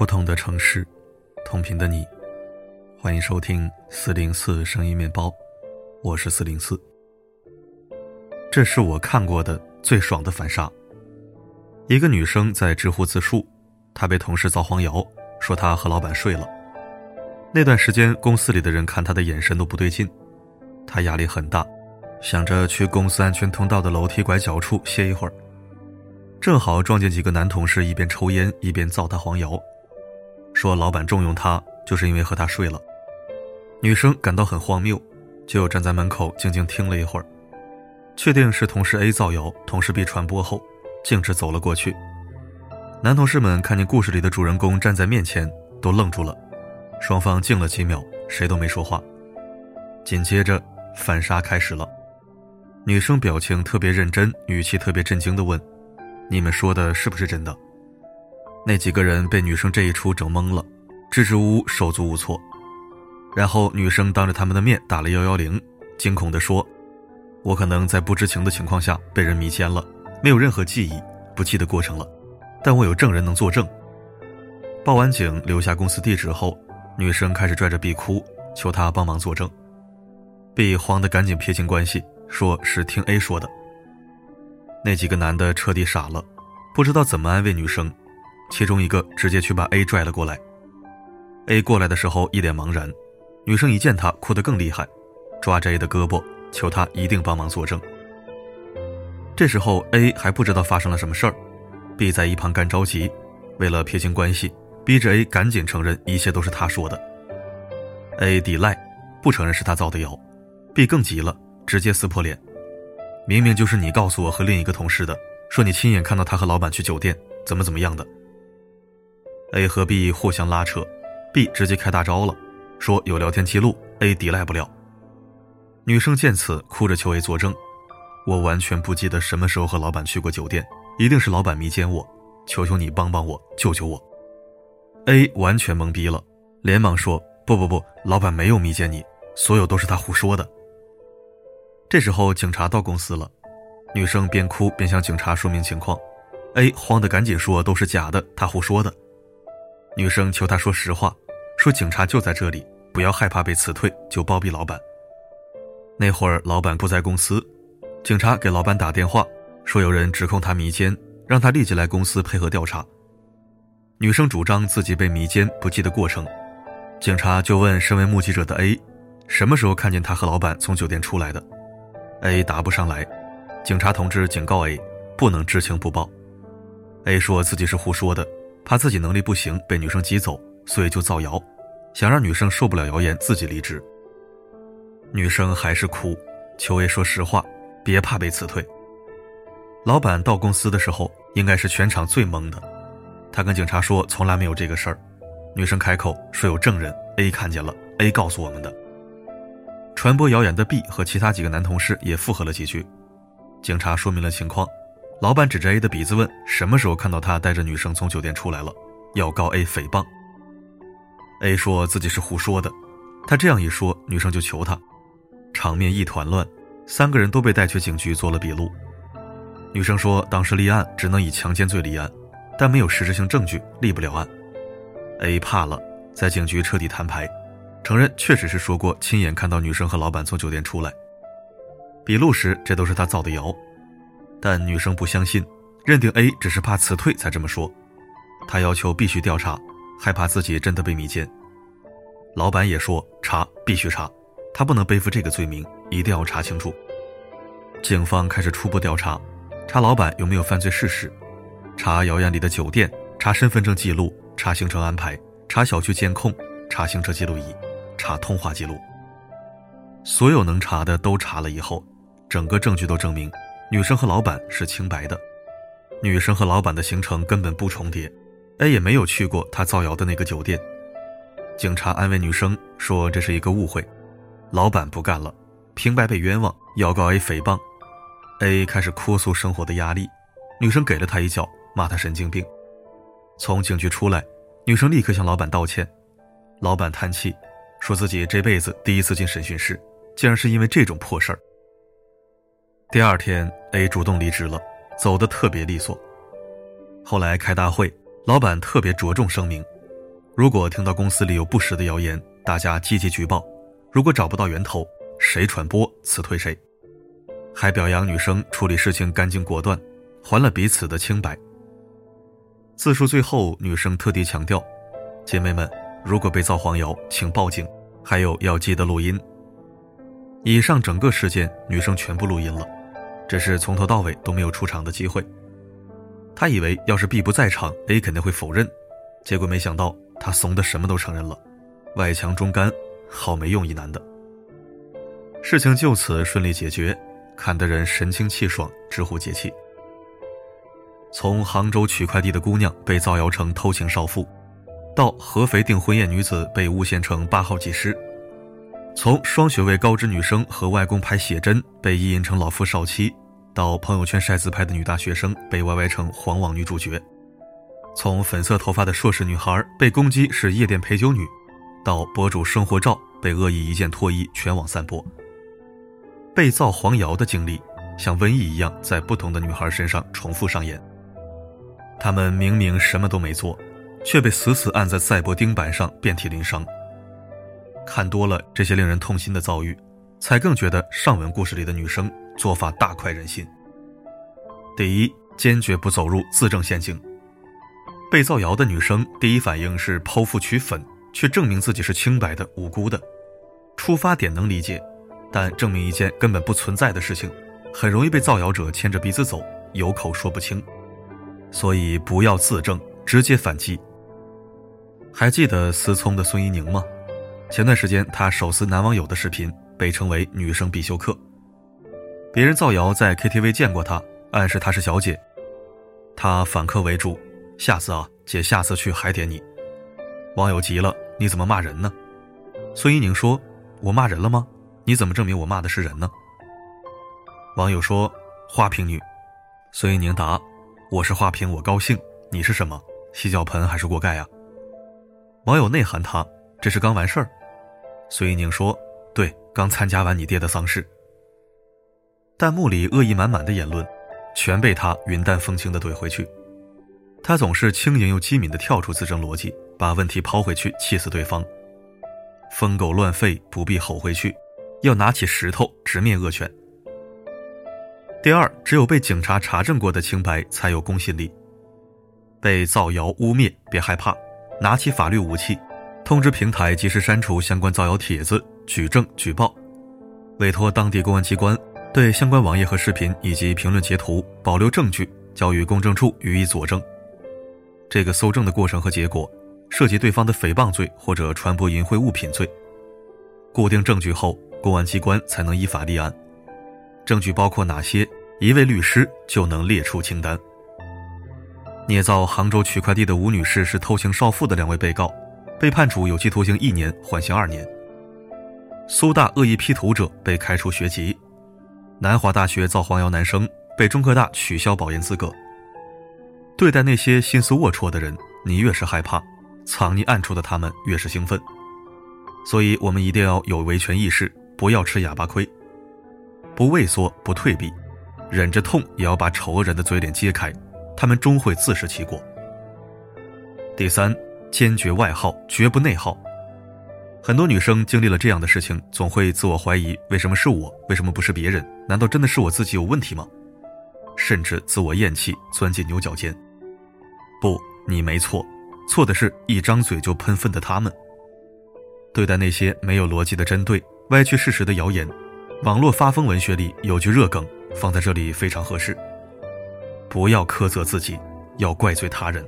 不同的城市，同频的你，欢迎收听四零四声音面包，我是四零四。这是我看过的最爽的反杀。一个女生在知乎自述，她被同事造黄谣，说她和老板睡了。那段时间，公司里的人看她的眼神都不对劲，她压力很大，想着去公司安全通道的楼梯拐角处歇一会儿。正好撞见几个男同事一边抽烟一边造她黄谣。说老板重用她，就是因为和她睡了。女生感到很荒谬，就站在门口静静听了一会儿，确定是同事 A 造谣，同事 B 传播后，径直走了过去。男同事们看见故事里的主人公站在面前，都愣住了，双方静了几秒，谁都没说话。紧接着反杀开始了，女生表情特别认真，语气特别震惊地问：“你们说的是不是真的？”那几个人被女生这一出整懵了，支支吾吾，手足无措。然后女生当着他们的面打了幺幺零，惊恐地说：“我可能在不知情的情况下被人迷奸了，没有任何记忆，不记得过程了。但我有证人能作证。”报完警，留下公司地址后，女生开始拽着 B 哭，求他帮忙作证。B 慌得赶紧撇清关系，说是听 A 说的。那几个男的彻底傻了，不知道怎么安慰女生。其中一个直接去把 A 拽了过来。A 过来的时候一脸茫然，女生一见他哭得更厉害，抓着 A 的胳膊求他一定帮忙作证。这时候 A 还不知道发生了什么事儿，B 在一旁干着急，为了撇清关系，逼着 A 赶紧承认一切都是他说的。A 抵赖，不承认是他造的谣，B 更急了，直接撕破脸，明明就是你告诉我和另一个同事的，说你亲眼看到他和老板去酒店，怎么怎么样的。A 和 B 互相拉扯，B 直接开大招了，说有聊天记录，A 抵赖不了。女生见此哭着求 A 作证：“我完全不记得什么时候和老板去过酒店，一定是老板迷奸我，求求你帮帮我，救救我。”A 完全懵逼了，连忙说：“不不不，老板没有迷奸你，所有都是他胡说的。”这时候警察到公司了，女生边哭边向警察说明情况，A 慌得赶紧说都是假的，他胡说的。女生求他说实话，说警察就在这里，不要害怕被辞退，就包庇老板。那会儿老板不在公司，警察给老板打电话，说有人指控他迷奸，让他立即来公司配合调查。女生主张自己被迷奸，不记得过程，警察就问身为目击者的 A，什么时候看见他和老板从酒店出来的？A 答不上来，警察同志警告 A，不能知情不报。A 说自己是胡说的。怕自己能力不行被女生挤走，所以就造谣，想让女生受不了谣言自己离职。女生还是哭，求 A 说实话，别怕被辞退。老板到公司的时候应该是全场最懵的，他跟警察说从来没有这个事儿。女生开口说有证人 A 看见了，A 告诉我们的。传播谣言的 B 和其他几个男同事也附和了几句，警察说明了情况。老板指着 A 的鼻子问：“什么时候看到他带着女生从酒店出来了？要告 A 诽谤。”A 说自己是胡说的。他这样一说，女生就求他，场面一团乱，三个人都被带去警局做了笔录。女生说当时立案只能以强奸罪立案，但没有实质性证据，立不了案。A 怕了，在警局彻底摊牌，承认确实是说过亲眼看到女生和老板从酒店出来。笔录时，这都是他造的谣。但女生不相信，认定 A 只是怕辞退才这么说。她要求必须调查，害怕自己真的被迷奸。老板也说查必须查，他不能背负这个罪名，一定要查清楚。警方开始初步调查，查老板有没有犯罪事实，查谣言里的酒店，查身份证记录，查行程安排，查小区监控，查行车记录仪，查通话记录。所有能查的都查了以后，整个证据都证明。女生和老板是清白的，女生和老板的行程根本不重叠，A 也没有去过他造谣的那个酒店。警察安慰女生说这是一个误会，老板不干了，平白被冤枉，要告 A 诽谤。A 开始哭诉生活的压力，女生给了他一脚，骂他神经病。从警局出来，女生立刻向老板道歉，老板叹气，说自己这辈子第一次进审讯室，竟然是因为这种破事儿。第二天，A 主动离职了，走得特别利索。后来开大会，老板特别着重声明，如果听到公司里有不实的谣言，大家积极举报；如果找不到源头，谁传播辞退谁。还表扬女生处理事情干净果断，还了彼此的清白。自述最后，女生特地强调：“姐妹们，如果被造黄谣，请报警，还有要记得录音。”以上整个事件，女生全部录音了，只是从头到尾都没有出场的机会。他以为要是 B 不在场，A 肯定会否认，结果没想到他怂的什么都承认了，外强中干，好没用一男的。事情就此顺利解决，看得人神清气爽，直呼解气。从杭州取快递的姑娘被造谣成偷情少妇，到合肥订婚宴女子被诬陷成八号技师，从双学位高知女生和外公拍写真被意淫成老夫少妻，到朋友圈晒自拍的女大学生被歪歪成黄网女主角，从粉色头发的硕士女孩被攻击是夜店陪酒女，到博主生活照被恶意一件脱衣全网散播，被造黄谣的经历像瘟疫一样在不同的女孩身上重复上演。他们明明什么都没做，却被死死按在赛博钉板上，遍体鳞伤。看多了这些令人痛心的遭遇，才更觉得上文故事里的女生做法大快人心。第一，坚决不走入自证陷阱。被造谣的女生第一反应是剖腹取粉，却证明自己是清白的、无辜的。出发点能理解，但证明一件根本不存在的事情，很容易被造谣者牵着鼻子走，有口说不清。所以不要自证，直接反击。还记得思聪的孙一宁吗？前段时间他手撕男网友的视频被称为女生必修课。别人造谣在 KTV 见过他，暗示她是小姐。他反客为主，下次啊，姐下次去还点你。网友急了，你怎么骂人呢？孙一宁说：“我骂人了吗？你怎么证明我骂的是人呢？”网友说：“花瓶女。”孙一宁答。我是花瓶，我高兴。你是什么？洗脚盆还是锅盖呀？网友内涵他，这是刚完事儿。孙一宁说：“对，刚参加完你爹的丧事。”弹幕里恶意满满的言论，全被他云淡风轻的怼回去。他总是轻盈又机敏的跳出自证逻辑，把问题抛回去，气死对方。疯狗乱吠，不必吼回去，要拿起石头直面恶犬。第二，只有被警察查证过的清白才有公信力。被造谣污蔑，别害怕，拿起法律武器，通知平台及时删除相关造谣帖子，举证举报，委托当地公安机关对相关网页和视频以及评论截图保留证据，交予公证处予以佐证。这个搜证的过程和结果，涉及对方的诽谤罪或者传播淫秽物品罪。固定证据后，公安机关才能依法立案。证据包括哪些？一位律师就能列出清单。捏造杭州取快递的吴女士是偷情少妇的两位被告，被判处有期徒刑一年，缓刑二年。苏大恶意 P 图者被开除学籍。南华大学造黄谣男生被中科大取消保研资格。对待那些心思龌龊的人，你越是害怕，藏匿暗处的他们越是兴奋。所以，我们一定要有维权意识，不要吃哑巴亏。不畏缩，不退避，忍着痛也要把丑恶人的嘴脸揭开，他们终会自食其果。第三，坚决外耗，绝不内耗。很多女生经历了这样的事情，总会自我怀疑：为什么是我？为什么不是别人？难道真的是我自己有问题吗？甚至自我厌弃，钻进牛角尖。不，你没错，错的是一张嘴就喷粪的他们。对待那些没有逻辑的针对、歪曲事实的谣言。网络发疯文学里有句热梗，放在这里非常合适。不要苛责自己，要怪罪他人。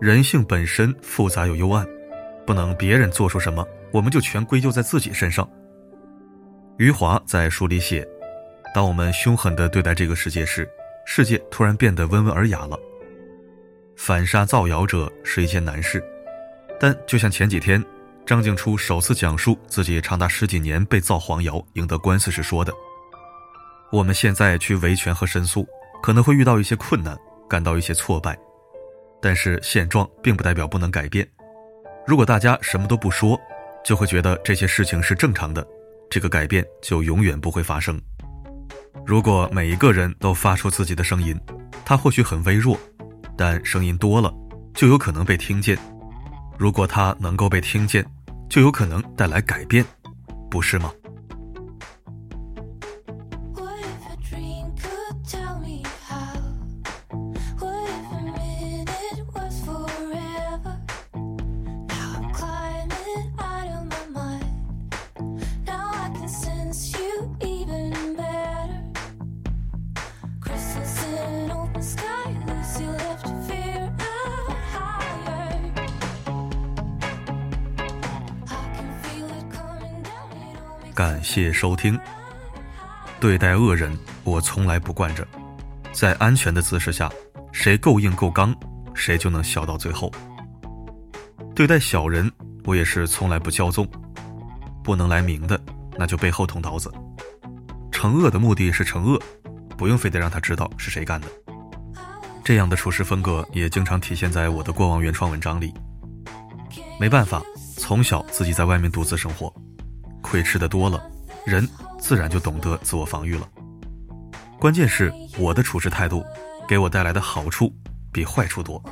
人性本身复杂又幽暗，不能别人做出什么，我们就全归咎在自己身上。余华在书里写：当我们凶狠地对待这个世界时，世界突然变得温文尔雅了。反杀造谣者是一件难事，但就像前几天。张静初首次讲述自己长达十几年被造黄谣、赢得官司时说的：“我们现在去维权和申诉，可能会遇到一些困难，感到一些挫败，但是现状并不代表不能改变。如果大家什么都不说，就会觉得这些事情是正常的，这个改变就永远不会发生。如果每一个人都发出自己的声音，它或许很微弱，但声音多了，就有可能被听见。”如果它能够被听见，就有可能带来改变，不是吗？感谢收听。对待恶人，我从来不惯着，在安全的姿势下，谁够硬够刚，谁就能笑到最后。对待小人，我也是从来不骄纵，不能来明的，那就背后捅刀子。惩恶的目的是惩恶，不用非得让他知道是谁干的。这样的处事风格也经常体现在我的过往原创文章里。没办法，从小自己在外面独自生活。亏吃的多了，人自然就懂得自我防御了。关键是我的处事态度，给我带来的好处比坏处多。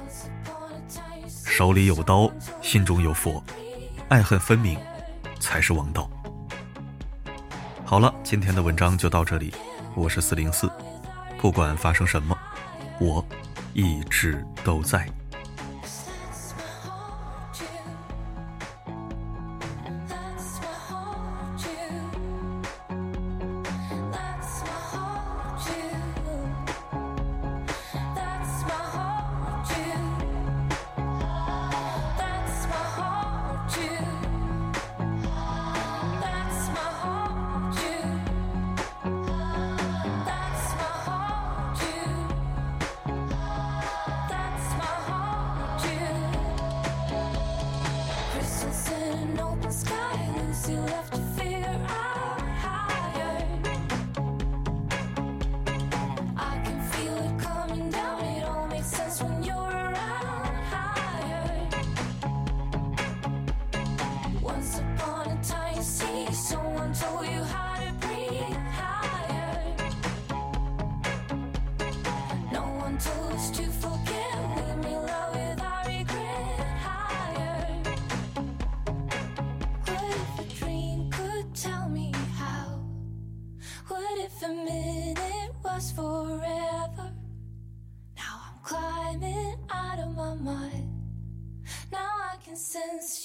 手里有刀，心中有佛，爱恨分明，才是王道。好了，今天的文章就到这里。我是四零四，不管发生什么，我一直都在。an open sky, Lucy left to figure out higher. I can feel it coming down, it all makes sense when you're around higher. Once upon a time, see someone told you how to breathe higher. No one told to.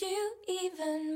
you even